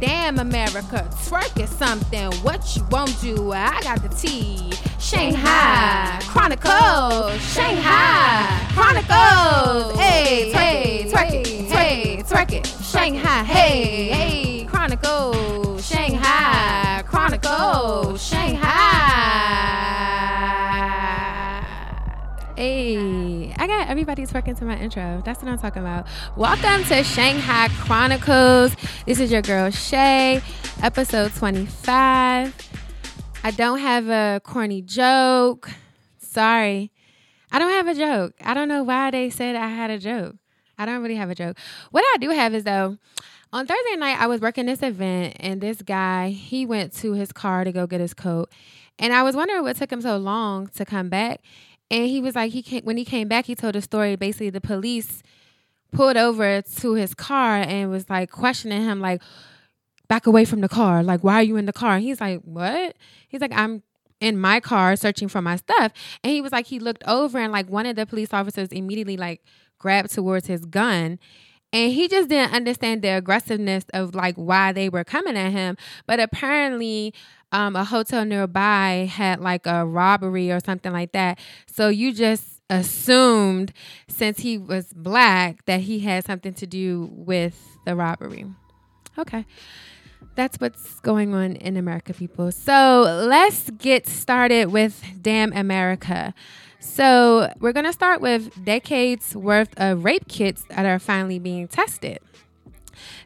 Damn America, twerk is something. What you won't do? I got the tea. Shanghai Chronicles, Shanghai Chronicles. Hey, it, twerk it, hey, twerk it. Shanghai, hey, hey, Chronicles, Shanghai Chronicles, Shanghai. Hey, I got everybody twerking to my intro. That's what I'm talking about. Welcome to Shanghai Chronicles. This is your girl Shay, episode 25. I don't have a corny joke. Sorry. I don't have a joke. I don't know why they said I had a joke. I don't really have a joke. What I do have is though, on Thursday night I was working this event and this guy, he went to his car to go get his coat. And I was wondering what took him so long to come back. And he was like, he came, when he came back, he told a story. Basically, the police pulled over to his car and was like questioning him, like, back away from the car. Like, why are you in the car? And he's like, what? He's like, I'm in my car searching for my stuff. And he was like, he looked over and like one of the police officers immediately like grabbed towards his gun. And he just didn't understand the aggressiveness of like why they were coming at him. But apparently, um, a hotel nearby had like a robbery or something like that. So you just assumed since he was black that he had something to do with the robbery. Okay. That's what's going on in America, people. So let's get started with Damn America. So we're going to start with decades worth of rape kits that are finally being tested.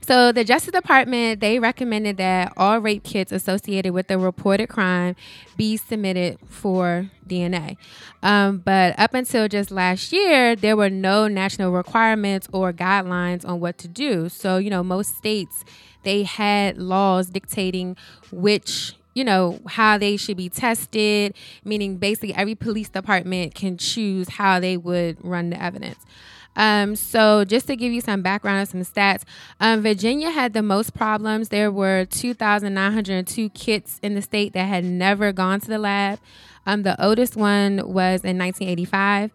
So the Justice Department they recommended that all rape kits associated with the reported crime be submitted for DNA. Um, but up until just last year, there were no national requirements or guidelines on what to do. So you know most states they had laws dictating which you know how they should be tested meaning basically every police department can choose how they would run the evidence um, so just to give you some background and some stats, um, Virginia had the most problems. There were 2,902 kits in the state that had never gone to the lab. Um, the oldest one was in 1985.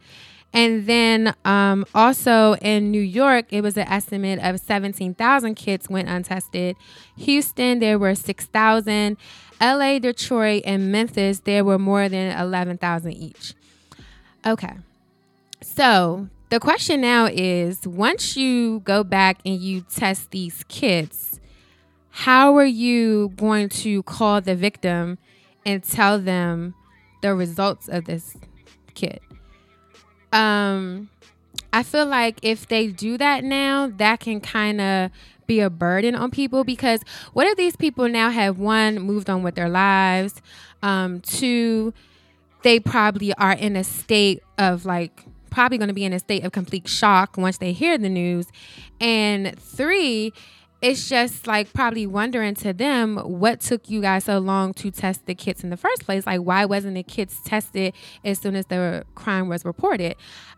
And then um, also in New York, it was an estimate of 17,000 kits went untested. Houston, there were 6,000. LA, Detroit, and Memphis, there were more than 11,000 each. Okay. So the question now is once you go back and you test these kits, how are you going to call the victim and tell them the results of this kit? Um, I feel like if they do that now, that can kind of be a burden on people because what if these people now have one moved on with their lives, um, two, they probably are in a state of like probably going to be in a state of complete shock once they hear the news, and three, it's just like probably wondering to them what took you guys so long to test the kits in the first place. Like, why wasn't the kits tested as soon as the crime was reported?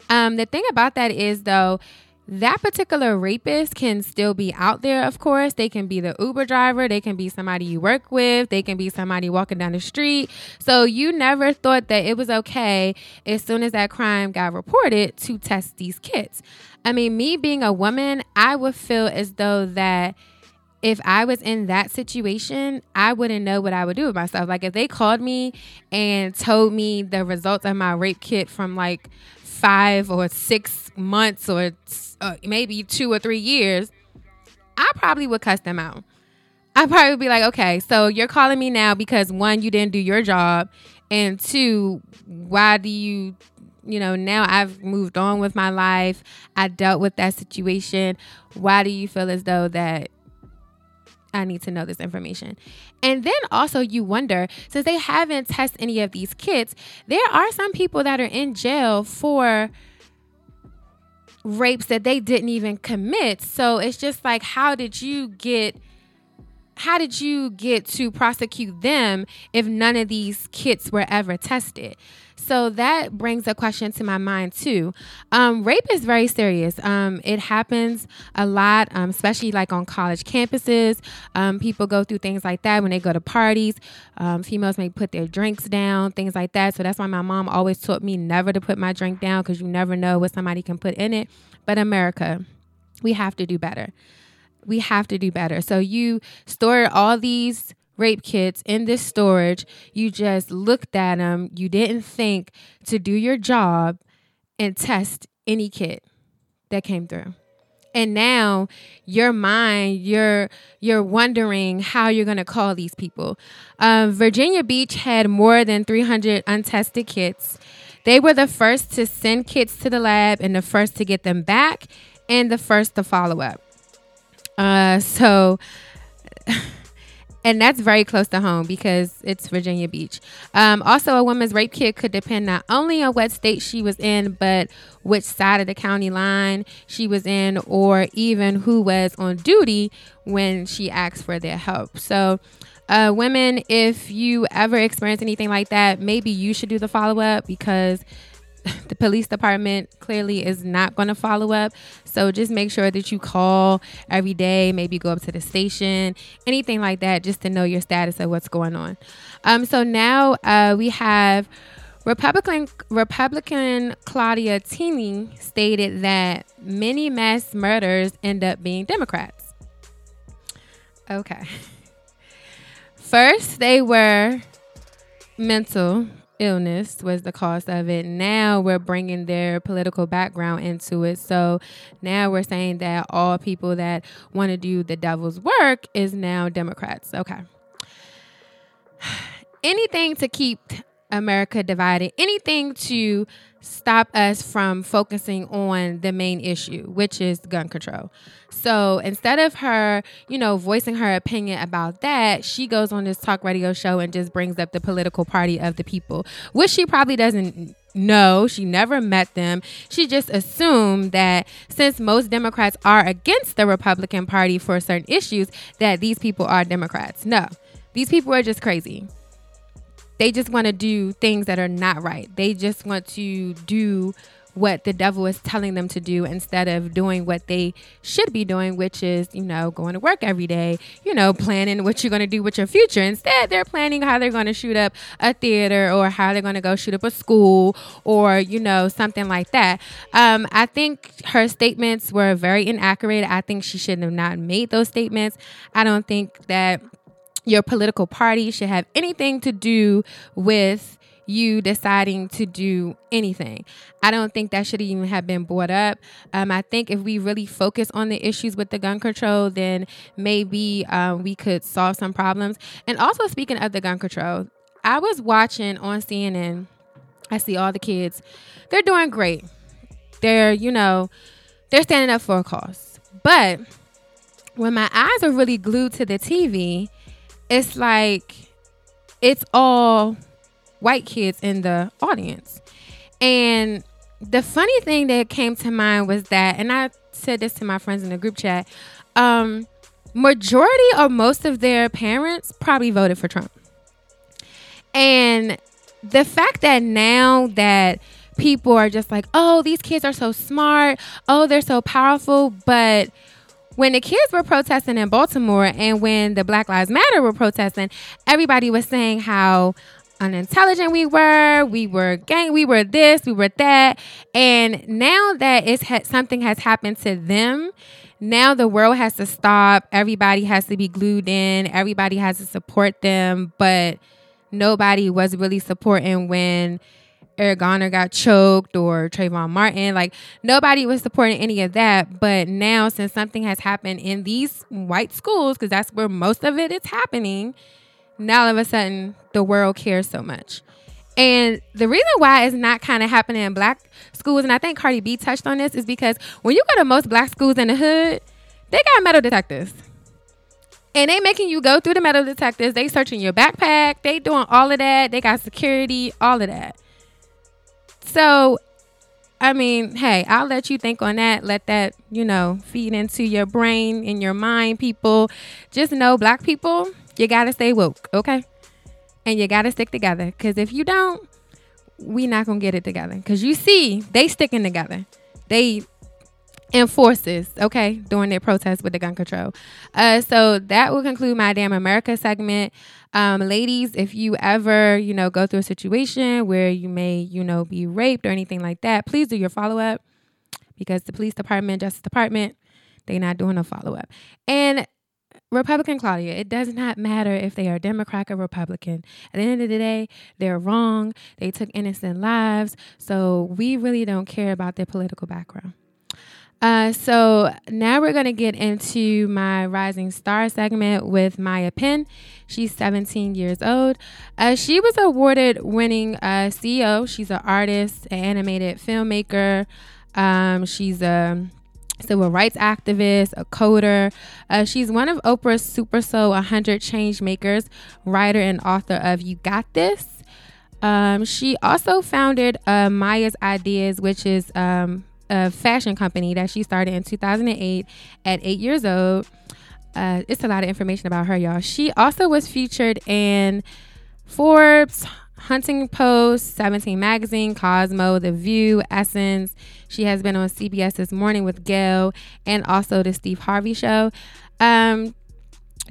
Um, the thing about that is, though, that particular rapist can still be out there, of course. They can be the Uber driver, they can be somebody you work with, they can be somebody walking down the street. So you never thought that it was okay as soon as that crime got reported to test these kits. I mean, me being a woman, I would feel as though that if I was in that situation, I wouldn't know what I would do with myself. Like if they called me and told me the results of my rape kit from like five or six months or uh, maybe two or three years, I probably would cuss them out. I probably would be like, okay, so you're calling me now because one, you didn't do your job, and two, why do you you know, now I've moved on with my life. I dealt with that situation. Why do you feel as though that I need to know this information? And then also you wonder, since they haven't tested any of these kits, there are some people that are in jail for rapes that they didn't even commit. So it's just like how did you get how did you get to prosecute them if none of these kits were ever tested? So that brings a question to my mind too. Um, rape is very serious. Um, it happens a lot, um, especially like on college campuses. Um, people go through things like that when they go to parties. Um, females may put their drinks down, things like that. So that's why my mom always taught me never to put my drink down because you never know what somebody can put in it. But America, we have to do better we have to do better. So you store all these rape kits in this storage. You just looked at them. You didn't think to do your job and test any kit that came through. And now your mind, you're you're wondering how you're gonna call these people. Um, Virginia Beach had more than 300 untested kits. They were the first to send kits to the lab and the first to get them back and the first to follow up. Uh, so, and that's very close to home because it's Virginia Beach. Um, also, a woman's rape kit could depend not only on what state she was in, but which side of the county line she was in, or even who was on duty when she asked for their help. So, uh, women, if you ever experience anything like that, maybe you should do the follow up because the police department clearly is not going to follow up. So just make sure that you call every day, maybe go up to the station, anything like that, just to know your status of what's going on. Um, so now uh, we have Republican Republican Claudia Tenney stated that many mass murders end up being Democrats. Okay. First, they were mental illness was the cause of it. Now we're bringing their political background into it. So now we're saying that all people that want to do the devil's work is now Democrats. Okay. Anything to keep America divided, anything to stop us from focusing on the main issue, which is gun control. So instead of her, you know, voicing her opinion about that, she goes on this talk radio show and just brings up the political party of the people, which she probably doesn't know. She never met them. She just assumed that since most Democrats are against the Republican Party for certain issues, that these people are Democrats. No, these people are just crazy they just want to do things that are not right. They just want to do what the devil is telling them to do instead of doing what they should be doing, which is, you know, going to work every day, you know, planning what you're going to do with your future. Instead, they're planning how they're going to shoot up a theater or how they're going to go shoot up a school or, you know, something like that. Um, I think her statements were very inaccurate. I think she should have not made those statements. I don't think that your political party should have anything to do with you deciding to do anything. I don't think that should even have been brought up. Um, I think if we really focus on the issues with the gun control, then maybe um, we could solve some problems. And also, speaking of the gun control, I was watching on CNN. I see all the kids. They're doing great. They're, you know, they're standing up for a cause. But when my eyes are really glued to the TV, it's like it's all white kids in the audience. And the funny thing that came to mind was that, and I said this to my friends in the group chat, um, majority or most of their parents probably voted for Trump. And the fact that now that people are just like, oh, these kids are so smart, oh, they're so powerful, but when the kids were protesting in Baltimore and when the Black Lives Matter were protesting, everybody was saying how unintelligent we were, we were gang, we were this, we were that. And now that it's ha- something has happened to them, now the world has to stop. Everybody has to be glued in. Everybody has to support them, but nobody was really supporting when Eric Garner got choked or Trayvon Martin. Like nobody was supporting any of that. But now, since something has happened in these white schools, because that's where most of it is happening, now all of a sudden the world cares so much. And the reason why it's not kind of happening in black schools, and I think Cardi B touched on this, is because when you go to most black schools in the hood, they got metal detectors. And they making you go through the metal detectors. They searching your backpack. They doing all of that. They got security, all of that. So, I mean, hey, I'll let you think on that. Let that, you know, feed into your brain and your mind, people. Just know, black people, you got to stay woke, okay? And you got to stick together. Because if you don't, we not going to get it together. Because you see, they sticking together. They enforces, okay, during their protest with the gun control. Uh, so that will conclude my Damn America segment. Um, ladies, if you ever, you know, go through a situation where you may, you know, be raped or anything like that, please do your follow up because the police department, justice department, they're not doing a follow up. And Republican Claudia, it does not matter if they are Democrat or Republican. At the end of the day, they're wrong. They took innocent lives. So we really don't care about their political background. Uh, so now we're going to get into my Rising Star segment with Maya Penn. She's 17 years old. Uh, she was awarded winning uh, CEO. She's an artist, an animated filmmaker. Um, she's a civil rights activist, a coder. Uh, she's one of Oprah's Super Soul 100 Change Makers, writer and author of You Got This. Um, she also founded uh, Maya's Ideas, which is um, a fashion company that she started in 2008 at eight years old. Uh, it's a lot of information about her, y'all. She also was featured in Forbes, Huffington Post, 17 Magazine, Cosmo, The View, Essence. She has been on CBS This Morning with Gayle and also The Steve Harvey Show. Um,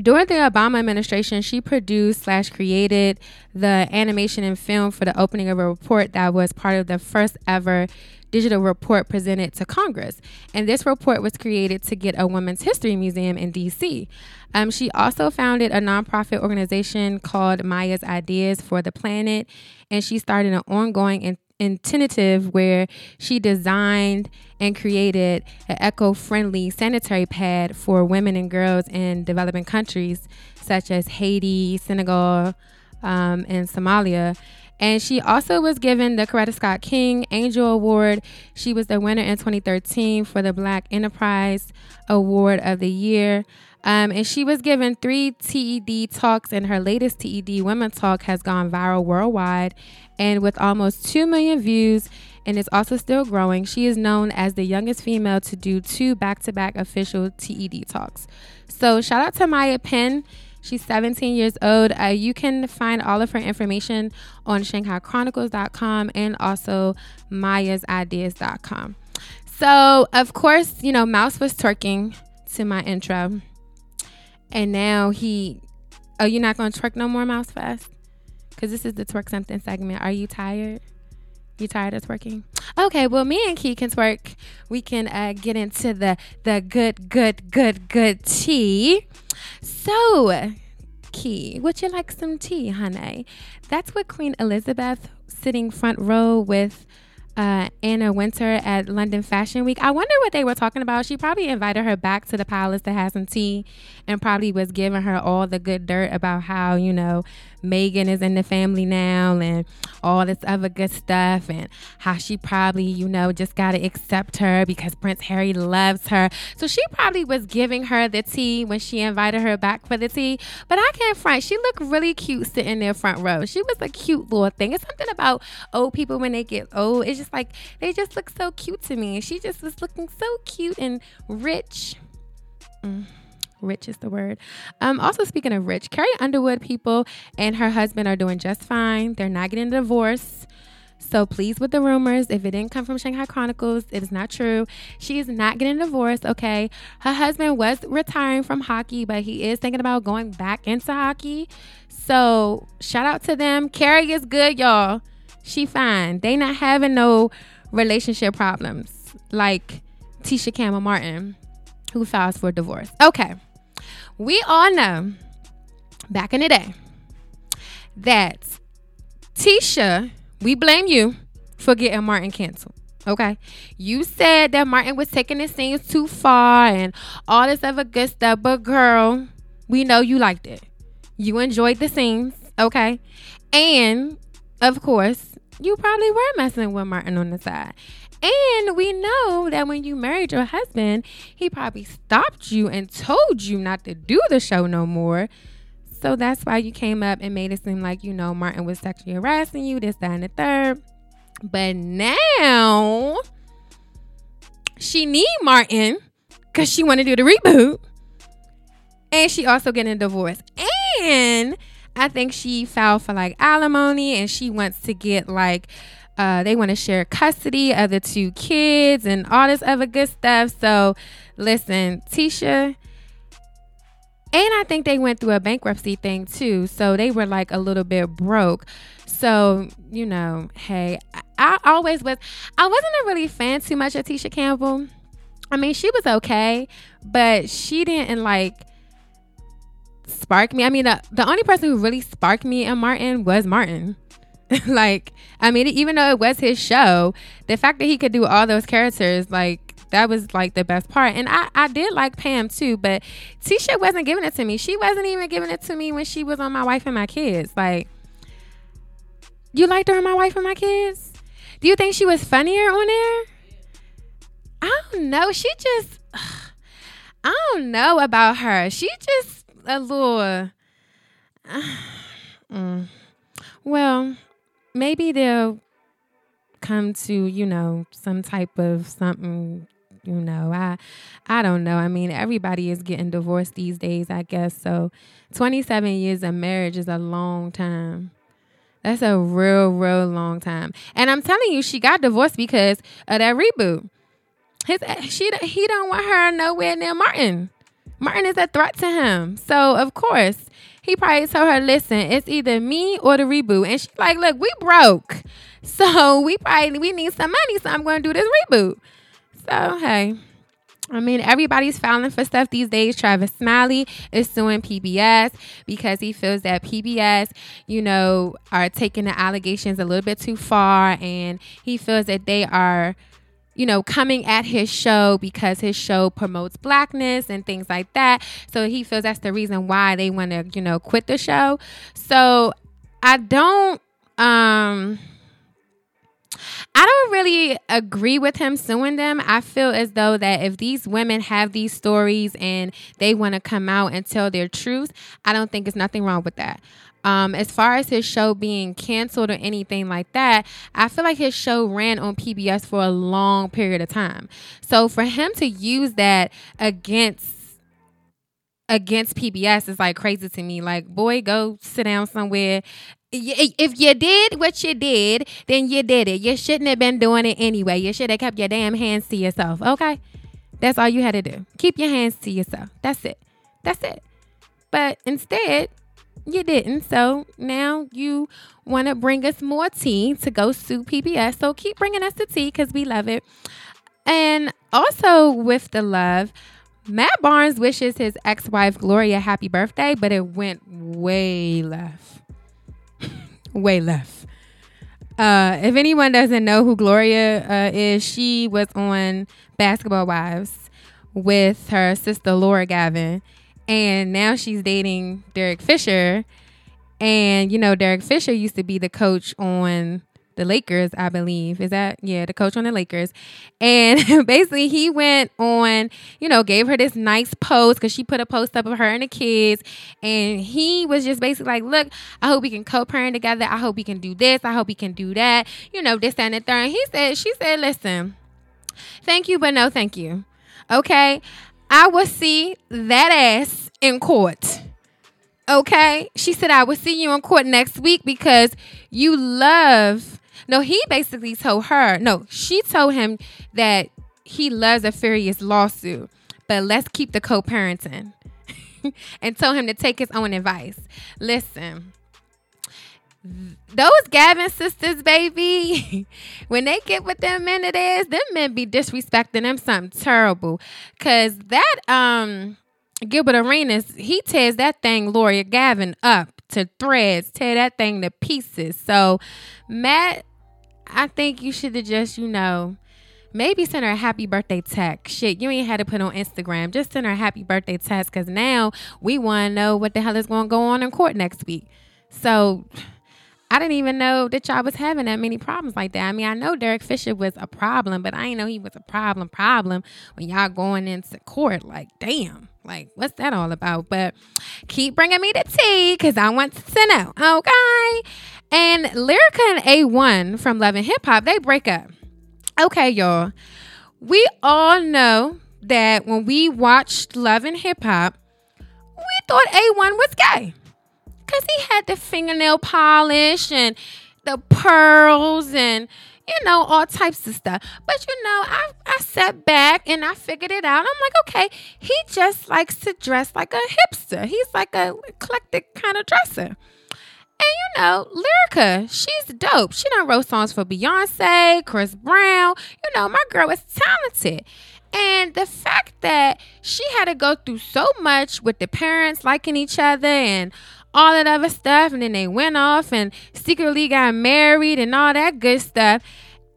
during the Obama administration, she produced slash created the animation and film for the opening of a report that was part of the first ever digital report presented to Congress. And this report was created to get a Women's History Museum in DC. Um, she also founded a nonprofit organization called Maya's Ideas for the Planet, and she started an ongoing and in tentative where she designed and created an eco-friendly sanitary pad for women and girls in developing countries such as Haiti, Senegal, um, and Somalia. And she also was given the Coretta Scott King Angel Award. She was the winner in 2013 for the Black Enterprise Award of the Year. Um, and she was given three TED talks, and her latest TED Women Talk has gone viral worldwide. And with almost 2 million views, and is also still growing, she is known as the youngest female to do two back to back official TED talks. So, shout out to Maya Penn. She's 17 years old. Uh, you can find all of her information on ShanghaiChronicles.com and also MayasIdeas.com. So, of course, you know, Mouse was twerking to my intro. And now he, oh, you're not to twerk no more, Mouse fast Because this is the twerk something segment. Are you tired? You tired of twerking? Okay, well, me and Key can twerk. We can uh, get into the the good, good, good, good tea. So, Key, would you like some tea, honey? That's what Queen Elizabeth sitting front row with uh, Anna Wintour at London Fashion Week. I wonder what they were talking about. She probably invited her back to the palace to have some tea and probably was giving her all the good dirt about how, you know, Meghan is in the family now and all this other good stuff and how she probably, you know, just got to accept her because Prince Harry loves her. So she probably was giving her the tea when she invited her back for the tea. But I can't front. She looked really cute sitting there front row. She was a cute little thing. It's something about old people when they get old. It's just like they just look so cute to me. And she just was looking so cute and rich. Mm rich is the word. Um, also, speaking of rich, Carrie Underwood people and her husband are doing just fine. They're not getting a divorce. So please with the rumors. If it didn't come from Shanghai Chronicles, it is not true. She is not getting divorced, okay? Her husband was retiring from hockey, but he is thinking about going back into hockey. So shout out to them. Carrie is good, y'all. She fine. They not having no relationship problems like Tisha Campbell Martin, who files for divorce. Okay. We all know back in the day that Tisha, we blame you, for getting Martin canceled. Okay. You said that Martin was taking his scenes too far and all this other good stuff, but girl, we know you liked it. You enjoyed the scenes, okay? And of course, you probably were messing with Martin on the side. And we know that when you married your husband, he probably stopped you and told you not to do the show no more. So that's why you came up and made it seem like, you know, Martin was sexually harassing you, this, that, and the third. But now she need Martin because she want to do the reboot. And she also getting a divorce. And I think she filed for like alimony and she wants to get like uh, they want to share custody of the two kids and all this other good stuff. So listen, Tisha and I think they went through a bankruptcy thing too. So they were like a little bit broke. So, you know, hey, I always was, I wasn't a really fan too much of Tisha Campbell. I mean, she was okay, but she didn't like spark me. I mean, the, the only person who really sparked me and Martin was Martin. like, I mean, even though it was his show, the fact that he could do all those characters, like, that was like the best part. And I, I did like Pam too, but Tisha wasn't giving it to me. She wasn't even giving it to me when she was on My Wife and My Kids. Like, you liked her on My Wife and My Kids? Do you think she was funnier on there? I don't know. She just, I don't know about her. She just a little. Uh, mm. Well, maybe they'll come to you know some type of something you know i i don't know i mean everybody is getting divorced these days i guess so 27 years of marriage is a long time that's a real, real long time. And I'm telling you, she got divorced because of that reboot. His she he don't want her nowhere near Martin. Martin is a threat to him. So of course, he probably told her, listen, it's either me or the reboot. And she's like, look, we broke. So we probably we need some money. So I'm gonna do this reboot. So hey. I mean, everybody's filing for stuff these days. Tavis Smiley is suing PBS because he feels that PBS, you know, are taking the allegations a little bit too far. And he feels that they are, you know, coming at his show because his show promotes blackness and things like that. So he feels that's the reason why they want to, you know, quit the show. So I don't, um, I don't really agree with him suing them. I feel as though that if these women have these stories and they want to come out and tell their truth, I don't think there's nothing wrong with that. Um, as far as his show being canceled or anything like that, I feel like his show ran on PBS for a long period of time. So for him to use that against against PBS is like crazy to me. Like, boy, go sit down somewhere if you did what you did, then you did it. You shouldn't have been doing it anyway. You should have kept your damn hands to yourself. Okay? That's all you had to do. Keep your hands to yourself. That's it. That's it. But instead, you didn't. So now you want to bring us more tea to go sue PBS. So keep bringing us the tea because we love it. And also with the love, Matt Barnes wishes his ex wife Gloria happy birthday, but it went way left way left. Uh, if anyone doesn't know who Gloria uh, is, she was on Basketball Wives with her sister Laura Govan, and now she's dating Derek Fisher. And you know, Derek Fisher used to be the coach on the Lakers, I believe. Is that yeah, the coach on the Lakers. And basically he went on, you know, gave her this nice post because she put a post up of her and the kids. And he was just basically like, look, I hope we can co-parent together. I hope we can do this. I hope we can do that. You know, this, and the third. And he said, she said, listen, thank you, but no thank you. Okay. I will see that ass in court. Okay. She said, I will see you in court next week because you love no, he basically told her, no, she told him that he loves a furious lawsuit, but let's keep the co parenting and told him to take his own advice. Listen, those Govan sisters, baby, when they get with them men it is, them men be disrespecting them something terrible. Cause that um Gilbert Arenas, he tears that thing Gloria Govan up to threads, tear that thing to pieces. So Matt I think you should have just, you know, maybe send her a happy birthday text. Shit, you ain't had to put on Instagram. Just send her a happy birthday text because now we want to know what the hell is going to go on in court next week. So I didn't even know that y'all was having that many problems like that. I mean, I know Derek Fisher was a problem, but I didn't know he was a problem problem when y'all going into court. Like, damn, like what's that all about? But keep bringing me the tea because I want to know, okay? And Lyrica and A1 from Love and Hip Hop, they break up. Okay, y'all. We all know that when we watched Love and Hip Hop, we thought A1 was gay. Because he had the fingernail polish and the pearls and, you know, all types of stuff. But, you know, I, I sat back and I figured it out. I'm like, okay, he just likes to dress like a hipster. He's like a eclectic kind of dresser. And you know, Lyrica, she's dope. She done wrote songs for Beyonce, Chris Brown. You know, my girl is talented. And the fact that she had to go through so much with the parents liking each other and all that other stuff, and then they went off and secretly got married and all that good stuff.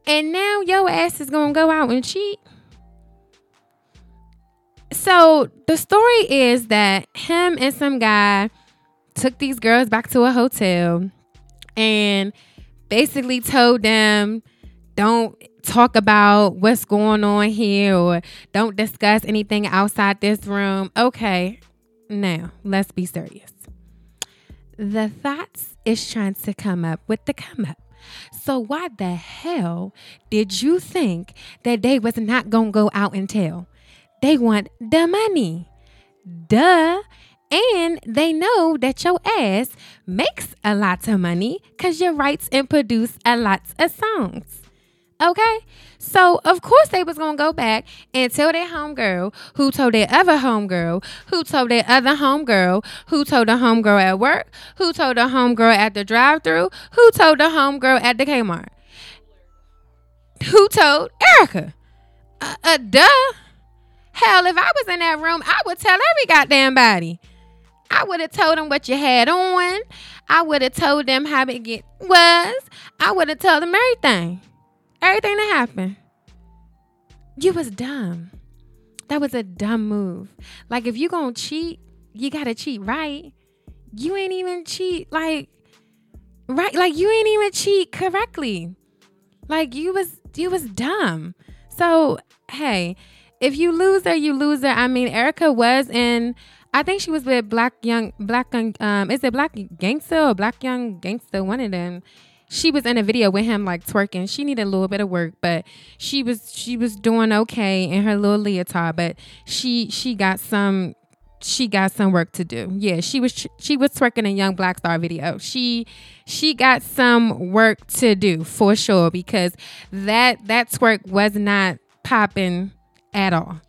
And now your ass is gonna go out and cheat. So the story is that him and some guy took these girls back to a hotel and basically told them don't talk about what's going on here or don't discuss anything outside this room. Okay, now let's be serious. The thoughts is trying to come up with the come up. So why the hell did you think that they was not gonna go out and tell? They want the money. Duh. And they know that your ass makes a lot of money because you writes and produce a lot of songs. Okay? So of course they was gonna go back and tell their homegirl who told their other homegirl, who told their other homegirl, who told the homegirl at work, who told the homegirl at the drive-through, who told the homegirl at the Kmart. Who told Erica? Uh, uh duh. Hell, if I was in that room, I would tell every goddamn body. I would have told them what you had on. I would have told them how it get was. I would have told them everything. Everything that happened. You was dumb. That was a dumb move. Like if you gonna cheat, you gotta cheat right. You ain't even cheat like right like you ain't even cheat correctly. Like you was you was dumb. So hey, if you lose you lose. I mean, Erica was in I think she was with Black Young Black um is it Black Gangster or Black Young Gangster? One of them. She was in a video with him like twerking. She needed a little bit of work, but she was she was doing okay in her little leotard. But she she got some she got some work to do. Yeah, she was she was twerking a Young Black Star video. She she got some work to do for sure because that that twerk was not popping at all.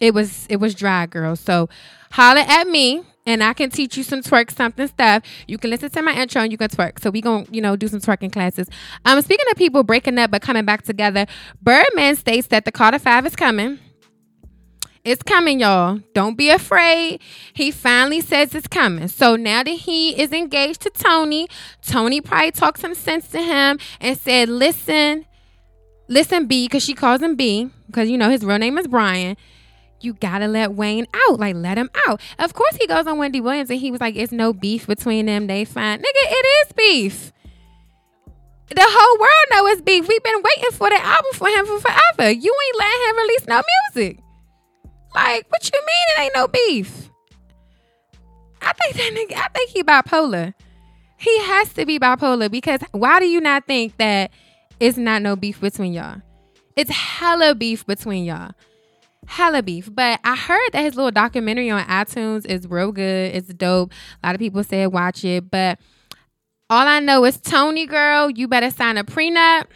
It was it was dry, girl. So holler at me and I can teach you some twerk something stuff. You can listen to my intro and you can twerk. So we gonna, you know, do some twerking classes. Um, speaking of people breaking up but coming back together, Birdman states that the Carter Five is coming. It's coming, y'all. Don't be afraid. He finally says it's coming. So now that he is engaged to Toni, Toni probably talked some sense to him and said, listen, listen, B, because she calls him B, because you know his real name is Brian you gotta let Wayne out. Like, let him out. Of course, he goes on Wendy Williams and he was like, it's no beef between them. They fine. Nigga, it is beef. The whole world know it's beef. We've been waiting for the album for him for forever. You ain't letting him release no music. Like, what you mean it ain't no beef? I think that nigga, I think he bipolar. He has to be bipolar because why do you not think that it's not no beef between y'all? It's hella beef between y'all hella beef. But I heard that his little documentary on iTunes is real good. It's dope. A lot of people said watch it. But all I know is Toni girl, you better sign a prenup.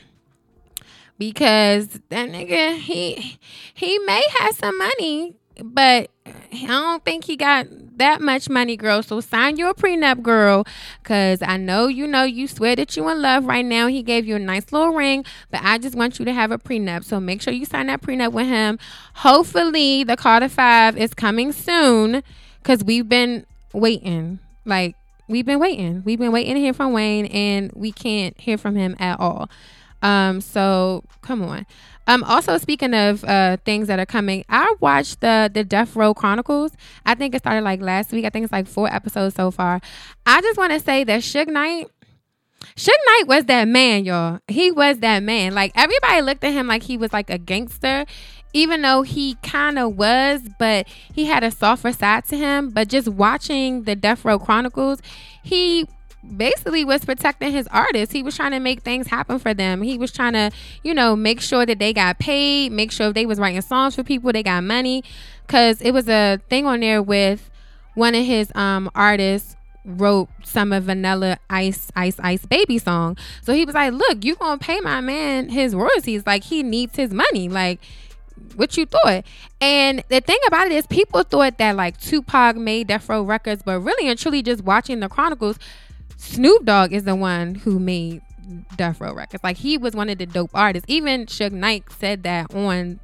Because that nigga, he he may have some money, but I don't think he got that much money, girl. So sign you a prenup, girl. Cause I know you know you swear that you in love right now. He gave you a nice little ring, but I just want you to have a prenup. So make sure you sign that prenup with him. Hopefully the Carter Five is coming soon. Cause we've been waiting. Like we've been waiting. We've been waiting to hear from Wayne and we can't hear from him at all. Um, so come on. Um, also speaking of uh things that are coming, I watched the the Death Row Chronicles. I think it started like last week. I think it's like four episodes so far. I just want to say that Suge Knight. Suge Knight was that man, y'all. He was that man. Like everybody looked at him like he was like a gangster, even though he kind of was, but he had a softer side to him. But just watching the Death Row Chronicles, he basically was protecting his artists. He was trying to make things happen for them. He was trying to, you know, make sure that they got paid, make sure if they was writing songs for people, they got money. Cause it was a thing on there with one of his um artists wrote some of Vanilla Ice Ice Ice Baby song. So he was like, "Look, you gonna pay my man his royalties? Like he needs his money. Like what you thought?" And the thing about it is, people thought that like Tupac made Death Row Records, but really and truly, just watching the Chronicles, Snoop Dogg is the one who made Death Row Records. Like he was one of the dope artists. Even Suge Knight said that on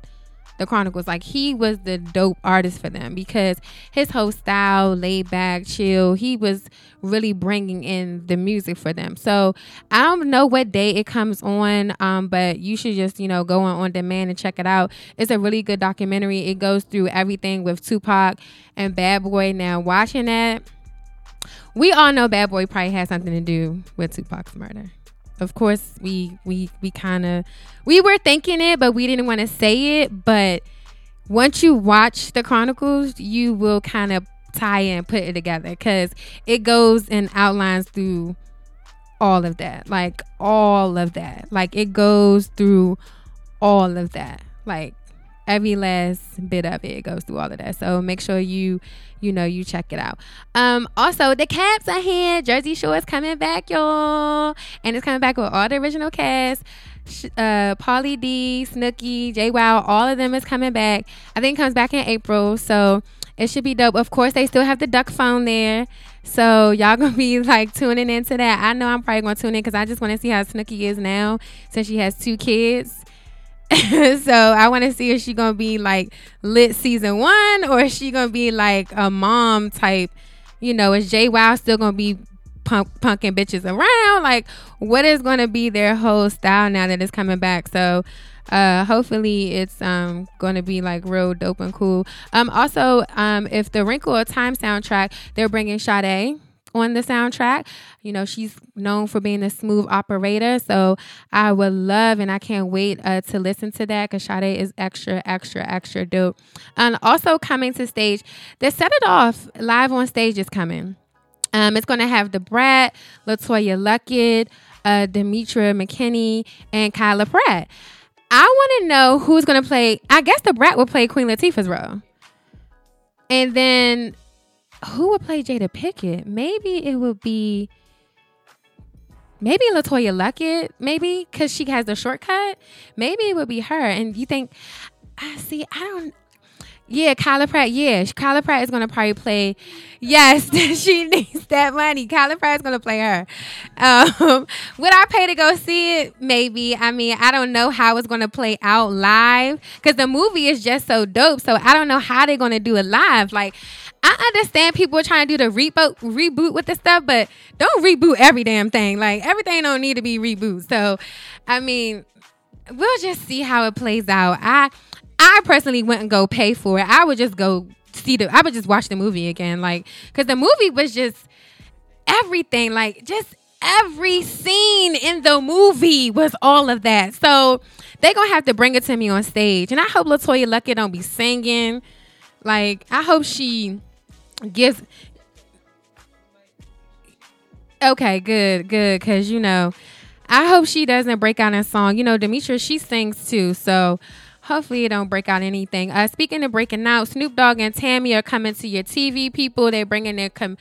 the Chronicles. Like he was the dope artist for them because his whole style, laid back, chill. He was really bringing in the music for them. So I don't know what day it comes on, um, but you should just you know go on on demand and check it out. It's a really good documentary. It goes through everything with Tupac and Bad Boy. Now watching that we all know Bad Boy probably had something to do with Tupac's murder. Of course, we we we kind of we were thinking it, but we didn't want to say it. But once you watch the Chronicles, you will kind of tie and put it together because it goes and outlines through all of that, like all of that, like it goes through all of that, like every last bit of it goes through all of that. So make sure you you know you check it out. Um, also the caps are here. Jersey Shore is coming back, y'all, and it's coming back with all the original cast. Uh, Pauly D, Snooki, JWoww, all of them is coming back. I think comes back in April, so it should be dope. Of course, they still have the duck phone there. So y'all gonna be like tuning into that. I know I'm probably gonna tune in because I just want to see how Snooki is now since she has two kids. so I want to see if she gonna be like lit season one or is she gonna be like a mom type. You know, is JWoww still gonna be punk punking bitches around? Like, what is gonna be their whole style now that it's coming back? So. Uh, hopefully it's um gonna be like real dope and cool. Um, also, um, if the Wrinkle of Time soundtrack, they're bringing Sade on the soundtrack. You know, she's known for being a smooth operator. So I would love and I can't wait uh, to listen to that because Sade is extra, extra, extra dope. And also coming to stage, the Set It Off live on stage is coming. Um, it's going to have the Brat, LeToya Luckett, uh, Demetria McKinney, and Kyla Pratt. I want to know who's going to play. I guess the Brat will play Queen Latifah's role. And then who would play Jada Pickett? Maybe it would be maybe LeToya Luckett, maybe because she has the shortcut. Maybe it would be her. And you think, I see, I don't. Yeah, Kyla Pratt. Yeah, Kyla Pratt is gonna probably play. Yes, she needs that money. Kyla Pratt is gonna play her. Um, would I pay to go see it? Maybe. I mean, I don't know how it's gonna play out live because the movie is just so dope. So I don't know how they're gonna do it live. Like, I understand people are trying to do the reboot reboot with this stuff, but don't reboot every damn thing. Like everything don't need to be reboot. So, I mean, we'll just see how it plays out. I I personally wouldn't go pay for it. I would just go see the. I would just watch the movie again, like because the movie was just everything. Like just every scene in the movie was all of that. So they gonna have to bring it to me on stage, and I hope LeToya Luckett don't be singing. Like I hope she gives. Okay, good, good, because you know, I hope she doesn't break out in song. You know, Demetria, she sings too, so hopefully it don't break out anything. Uh, speaking of breaking out, Snoop Dogg and Tami are coming to your TV. People, they're bringing their com-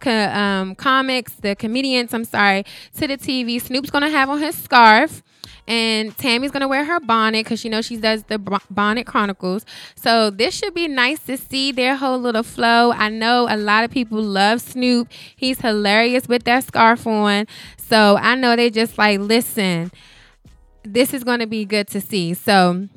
co- um, comics, the comedians. I'm sorry, to the TV. Snoop's gonna have on his scarf. And Tami's gonna wear her bonnet because she knows she does the Bonnet Chronicles. So this should be nice to see their whole little flow. I know a lot of people love Snoop. He's hilarious with that scarf on. So I know they just like listen. This is gonna be good to see. So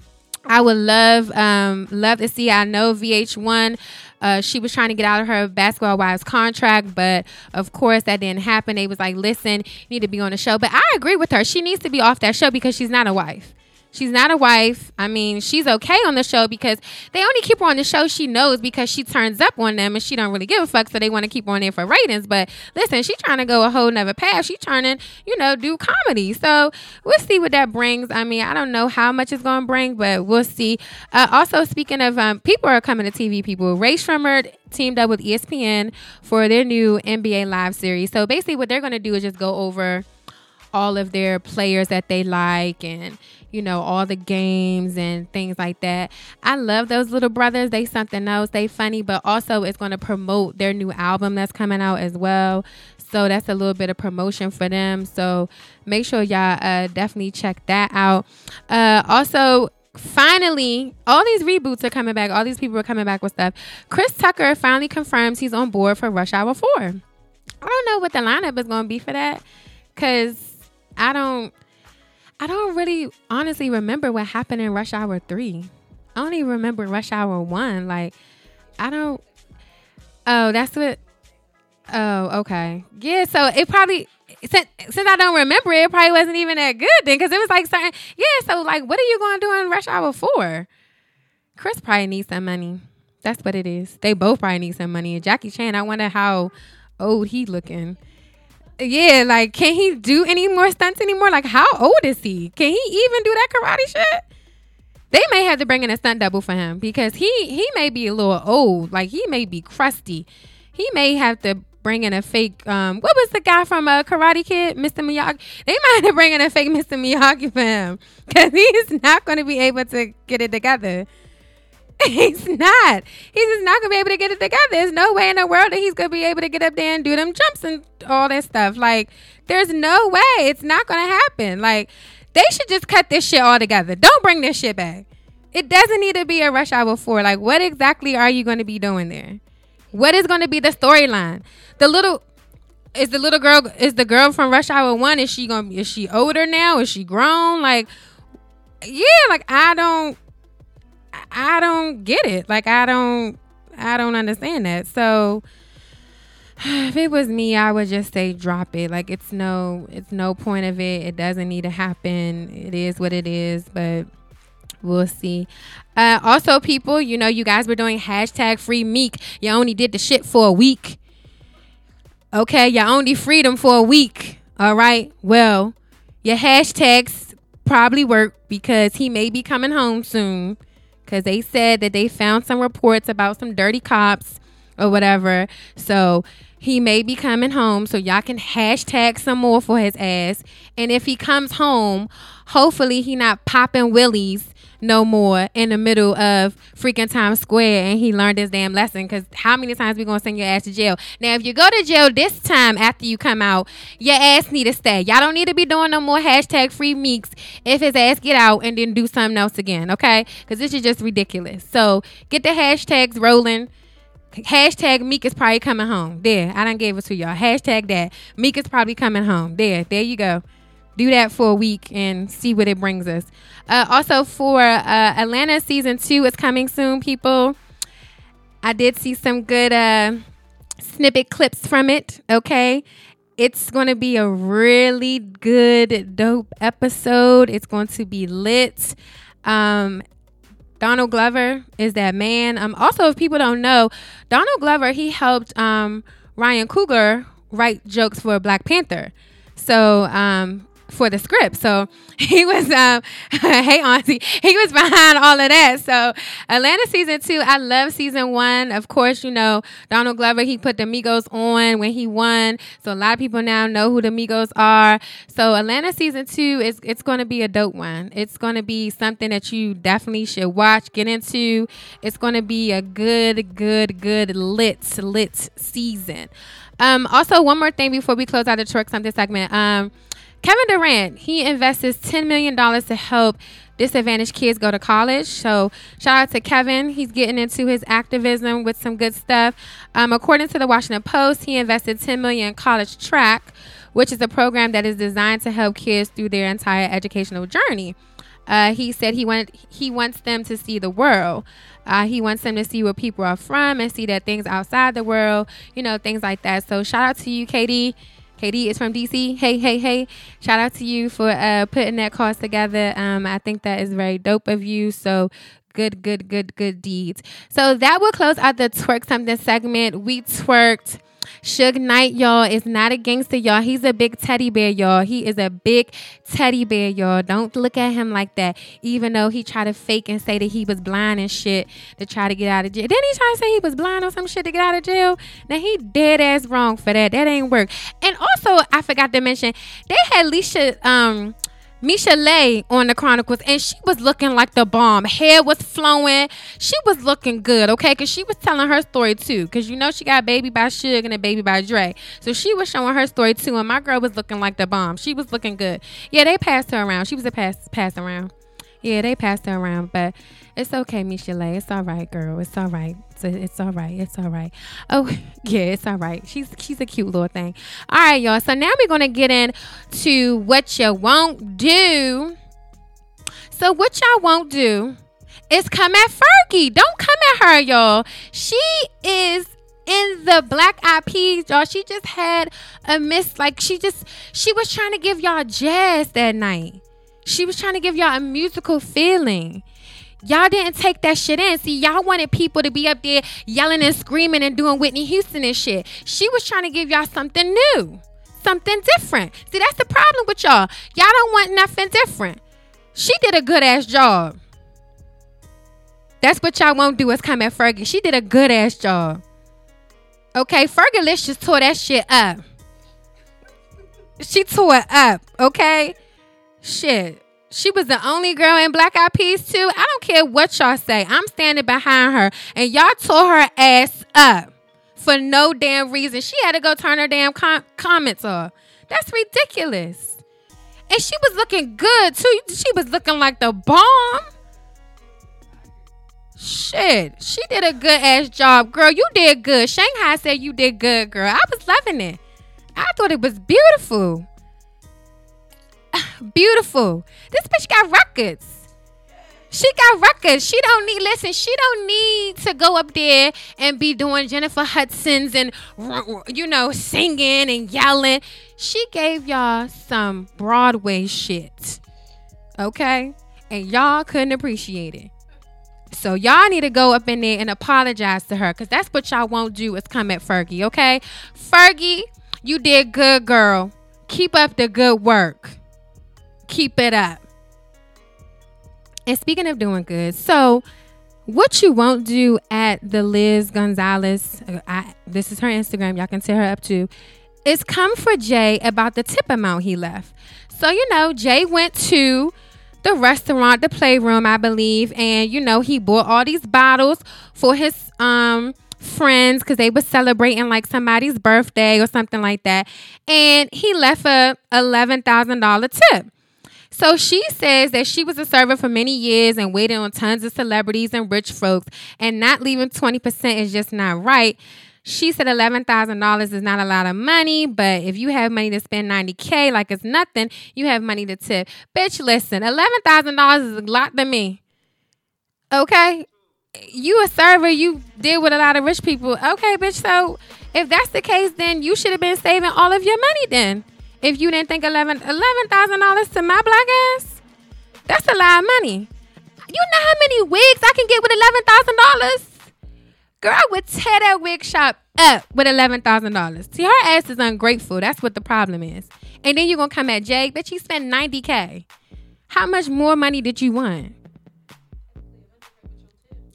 I would love um, love to see. I know VH1 Uh, she was trying to get out of her basketball wives contract, but of course that didn't happen. They was like, "Listen, you need to be on the show." But I agree with her. She needs to be off that show because she's not a wife. She's not a wife. I mean, she's okay on the show because they only keep her on the show she knows because she turns up on them and she don't really give a fuck, so they want to keep her on there for ratings. But listen, she's trying to go a whole nother path. She's trying to, you know, do comedy. So we'll see what that brings. I mean, I don't know how much it's going to bring, but we'll see. Uh, also, speaking of um, people are coming to TV, people, Rae Sremmurd teamed up with ESPN for their new NBA Live series. So basically, what they're going to do is just go over all of their players that they like and you know all the games and things like that. I love those little brothers. They something else. They funny but also it's going to promote their new album that's coming out as well. So that's a little bit of promotion for them. So make sure y'all uh, definitely check that out. Uh, also finally all these reboots are coming back. All these people are coming back with stuff. Chris tucker finally confirms he's on board for rush hour 4 i don't know what the lineup is going to be for that because I don't I don't really honestly remember what happened in Rush Hour 3. I only remember Rush Hour 1. Like I don't Oh, that's what Oh, okay. Yeah, so it probably since, since I don't remember it, it probably wasn't even that good then because it was like certain yeah, so like what are you going to do in Rush Hour 4? Chris probably needs some money. That's what it is. They both probably need some money. Jackie Chan, I wonder how old he looking yeah, like can he do any more stunts anymore? Like how old is he? Can he even do that karate shit? They may have to bring in a stunt double for him because he he may be a little old. Like he may be crusty. He may have to bring in a fake. Um, what was the guy from a uh, Karate Kid, Mr. Miyagi? They might have to bring in a fake Mr. Miyagi for him because he's not going to be able to get it together. he's not. He's just not gonna be able to get it together. There's no way in the world that he's gonna be able to get up there and do them jumps and all that stuff. Like, there's no way. It's not gonna happen. Like, they should just cut this shit all together. Don't bring this shit back. It doesn't need to be a rush hour four. Like, what exactly are you gonna be doing there? What is gonna be the storyline? The little is the little girl is the girl from Rush Hour One? Is she gonna is she older now? Is she grown? Like, yeah, like I don't I don't get it. Like I don't I don't understand that. So if it was me, I would just say drop it. Like it's no it's no point of it. It doesn't need to happen. It is what it is, but we'll see. Uh, also, people, you know, you guys were doing hashtag free Meek. You only did the shit for a week. Okay, you only freedom for a week. All right. Well, your hashtags probably work because he may be coming home soon because they said that they found some reports about some dirty cops or whatever. So he may be coming home. So y'all can hashtag some more for his ass. And if he comes home, hopefully he not popping willies no more in the middle of freaking Times Square and he learned his damn lesson because how many times we gonna send your ass to jail? Now if you go to jail this time after you come out, your ass need to stay. Y'all don't need to be doing no more hashtag free Meeks if his ass get out and then do something else again, okay? Because this is just ridiculous. So get the hashtags rolling. Hashtag Meek is probably coming home. There, I don't gave it to y'all. Hashtag that. Meek is probably coming home. There, there you go do that for a week and see what it brings us. Uh, also, for uh, Atlanta season two is coming soon, people. I did see some good uh, snippet clips from it. Okay. It's going to be a really good, dope episode. It's going to be lit. Um, Donald Glover is that man. Um, also, if people don't know, Donald Glover, he helped um, Ryan Coogler write jokes for Black Panther. So um, for the script. So he was, um, hey auntie, he was behind all of that. So Atlanta season two, I love season one. Of course, you know Donald Glover. He put the Migos on when he won, so a lot of people now know who the Migos are. So Atlanta season two is it's going to be a dope one. It's going to be something that you definitely should watch, get into. It's going to be a good, good, good lit lit season. Um, also, one more thing before we close out the truck something segment. Um, Kevin Durant, he invests $10 million to help disadvantaged kids go to college. So shout out to Kevin. He's getting into his activism with some good stuff. Um, according to the Washington Post, he invested 10 million in college track, which is a program that is designed to help kids through their entire educational journey. Uh, he said he wanted he wants them to see the world. Uh, he wants them to see where people are from and see that things outside the world, you know, things like that. So shout out to you, KD. KD is from DC. Hey, hey, hey. Shout out to you for uh, putting that cause together. Um, I think that is very dope of you. So good, good, good, good deeds. So that will close out the twerk something segment. We twerked. Suge Knight, y'all, is not a gangster, y'all. He's a big teddy bear, y'all. He is a big teddy bear, y'all. Don't look at him like that. Even though he tried to fake and say that he was blind and shit to try to get out of jail. Didn't he try to say he was blind or some shit to get out of jail? Now he dead ass wrong for that. That ain't work. And also, I forgot to mention, they had Leisha um Michel'le lay on the Chronicles, and she was looking like the bomb. Hair was flowing. She was looking good, okay? Because she was telling her story too. Because you know she got baby by Suge and a baby by Dre. So she was showing her story too, and my girl was looking like the bomb. She was looking good. Yeah, they passed her around. She was a pass pass around. Yeah, they passed her around, but it's okay, Michel'le. It's all right, girl. It's all right. It's, it's all right. It's all right. Oh, yeah, it's all right. She's she's a cute little thing. All right, y'all. So now we're gonna get into what you won't do. So what y'all won't do is come at Fergie. Don't come at her, y'all. She is in the black eyed peas, y'all. She just had a miss. Like she just she was trying to give y'all jazz that night. She was trying to give y'all a musical feeling. Y'all didn't take that shit in. See, y'all wanted people to be up there yelling and screaming and doing Whitney Houston and shit. She was trying to give y'all something new, something different. See, that's the problem with y'all. Y'all don't want nothing different. She did a good ass job. That's what y'all won't do is come at Fergie. She did a good ass job. Okay, Fergalicious just tore that shit up. She tore it up, okay? Shit. She was the only girl in Black Eyed Peas too. I don't care what y'all say. I'm standing behind her, and y'all tore her ass up for no damn reason. She had to go turn her damn com- comments off. That's ridiculous. And she was looking good too. She was looking like the bomb. Shit, she did a good ass job, girl. You did good. Shanghai said you did good, girl. I was loving it. I thought it was beautiful. Beautiful. This bitch got records. She got records. She don't need listen. She don't need to go up there and be doing Jennifer Hudson's and you know singing and yelling. She gave y'all some Broadway shit, okay, and y'all couldn't appreciate it. So y'all need to go up in there and apologize to her, cause that's what y'all won't do is come at Fergie, okay? Fergie, you did good, girl. Keep up the good work keep it up. And speaking of doing good, so what you won't do at the Liz Gonzalez, uh, I, this is her Instagram, y'all can tell her up to, is come for Jay about the tip amount he left. So, you know, Jay went to the restaurant, the playroom, I believe, and you know, he bought all these bottles for his um friends because they were celebrating like somebody's birthday or something like that. And he left a eleven thousand dollar tip. So she says that she was a server for many years and waited on tons of celebrities and rich folks, and not leaving 20% is just not right. She said $11,000 is not a lot of money, but if you have money to spend 90K like it's nothing, you have money to tip. Bitch, listen, $11,000 is a lot to me. Okay? You a server, you deal with a lot of rich people. Okay, bitch, so if that's the case, then you should have been saving all of your money then. If you didn't think eleven eleven thousand dollars to my black ass, that's a lot of money. You know how many wigs I can get with eleven thousand dollars? Girl, I would tear that wig shop up with eleven thousand dollars. See, her ass is ungrateful. That's what the problem is. And then you're gonna come at Jake, but you spent ninety k. How much more money did you want?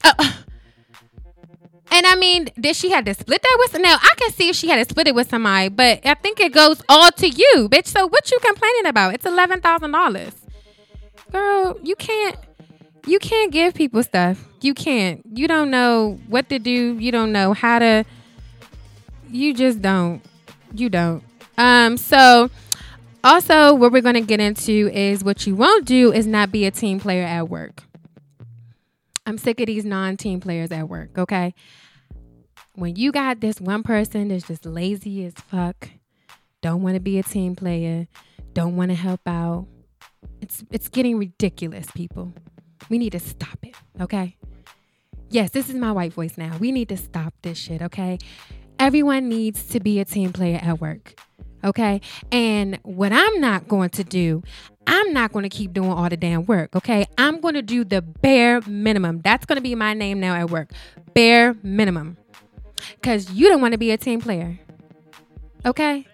Uh, and I mean, did she have to split that with? Now I can see if she had to split it with somebody, but I think it goes all to you, bitch. So what you complaining about? It's eleven thousand dollars, girl. You can't, you can't give people stuff. You can't. You don't know what to do. You don't know how to. You just don't. You don't. Um. So. Also, what we're going to get into is what you won't do is not be a team player at work. I'm sick of these non team players at work, okay? when you got this one person that's just lazy as fuck, don't want to be a team player, don't want to help out, It's it's getting ridiculous, people. We need to stop it, okay? Yes, this is my white voice now. We need to stop this shit, okay? Everyone needs to be a team player at work. Okay. And what I'm not going to do, I'm not going to keep doing all the damn work. Okay. I'm going to do the bare minimum. That's going to be my name now at work. Bare minimum. Because you don't want to be a team player. Okay.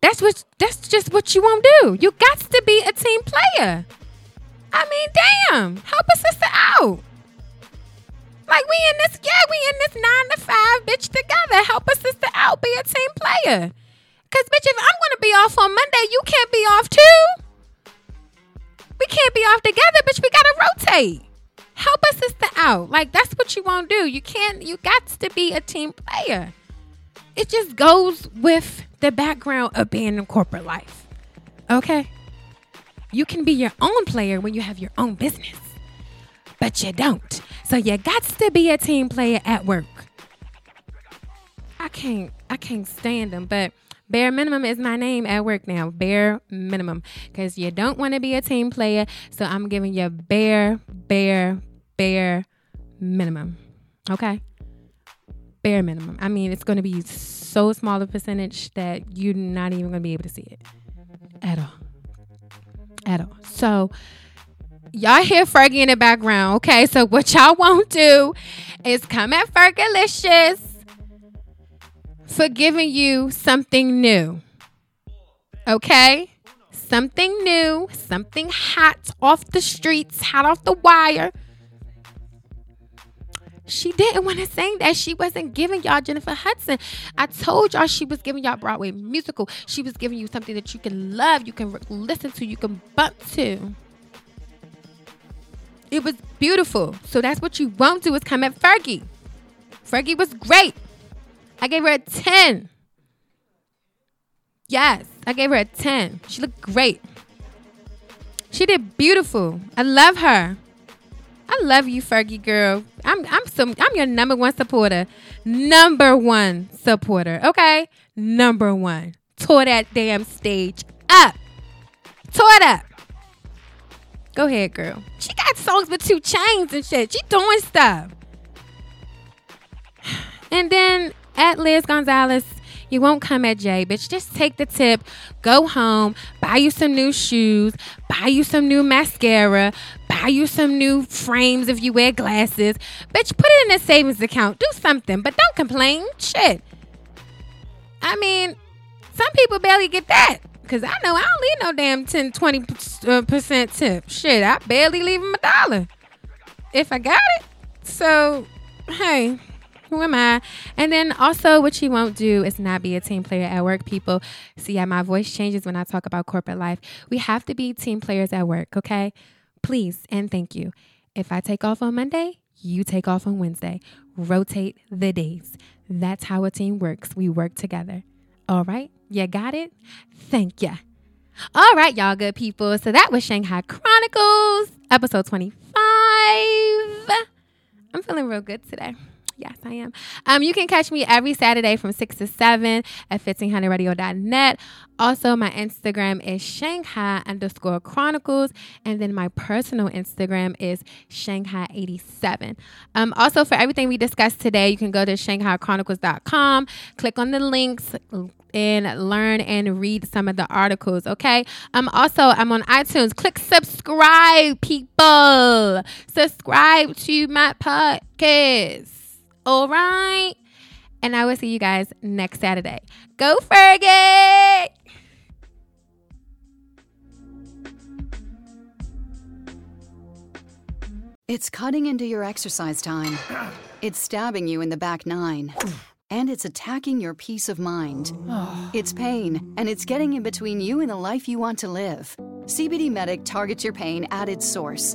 That's what that's just what you won't do. You got to be a team player. I mean, damn. Help a sister out. Like we in this, yeah, we in this nine to five bitch together. Help a sister out. Be a team player. Cause bitch, if I'm gonna be off on Monday, you can't be off too. We can't be off together, bitch. We gotta rotate. Help a sister out. Like that's what you won't do. You can't. You got to be a team player. It just goes with the background of being in corporate life. Okay. You can be your own player when you have your own business, but you don't. So you got to be a team player at work. I can't. I can't stand them, but Bare minimum is my name at work now. Bare minimum. Because you don't want to be a team player. So I'm giving you bare, bare, bare minimum. Okay? Bare minimum. I mean, it's going to be so small a percentage that you're not even going to be able to see it at all. At all. So, y'all hear Fergie in the background. Okay, so what y'all won't do is come at Fergalicious for giving you something new. Okay? Something new, something hot off the streets, hot off the wire. She didn't want to sing that. She wasn't giving y'all Jennifer Hudson. I told y'all she was giving y'all Broadway musical. She was giving you something that you can love, you can listen to, you can bump to. It was beautiful. So that's what you won't do is come at Fergie. Fergie was great. I gave her a 10. Yes, I gave her a 10. She looked great. She did beautiful. I love her. I love you, Fergie girl. I'm I'm some I'm your number one supporter. Number one supporter. Okay? Number one. Tore that damn stage up. Tore it up. Go ahead, girl. She got songs with 2 Chainz and shit. She doing stuff. And then at Liz Gonzalez. You won't come at Jay, bitch. Just take the tip, go home, buy you some new shoes, buy you some new mascara, buy you some new frames if you wear glasses. Bitch, put it in a savings account. Do something, but don't complain. Shit. I mean, some people barely get that. Cause I know I don't leave no damn 10, 20 uh, percent tip. Shit, I barely leave them a dollar. If I got it. So, hey, who am I? And then also, what you won't do is not be a team player at work, people. See how my voice changes when I talk about corporate life. We have to be team players at work, okay? Please and thank you. If I take off on Monday, you take off on Wednesday. Rotate the days. That's how a team works. We work together. All right? You got it? Thank you. All right, y'all good people. So that was Shanghai Chronicles, episode 25. I'm feeling real good today. Yes, I am. Um, you can catch me every Saturday from 6 to 7 at 1500radio.net. Also, my Instagram is Shanghai underscore Chronicles. And then my personal Instagram is Shanghai87. Um, also, for everything we discussed today, you can go to ShanghaiChronicles.com, click on the links, and learn and read some of the articles. Okay. Um. Also, I'm on iTunes. Click subscribe, people. Subscribe to my podcast. All right. And I will see you guys next Saturday. Go Fergie! It's cutting into your exercise time. It's stabbing you in the back nine. And it's attacking your peace of mind. It's pain, and it's getting in between you and the life you want to live. CBD Medic targets your pain at its source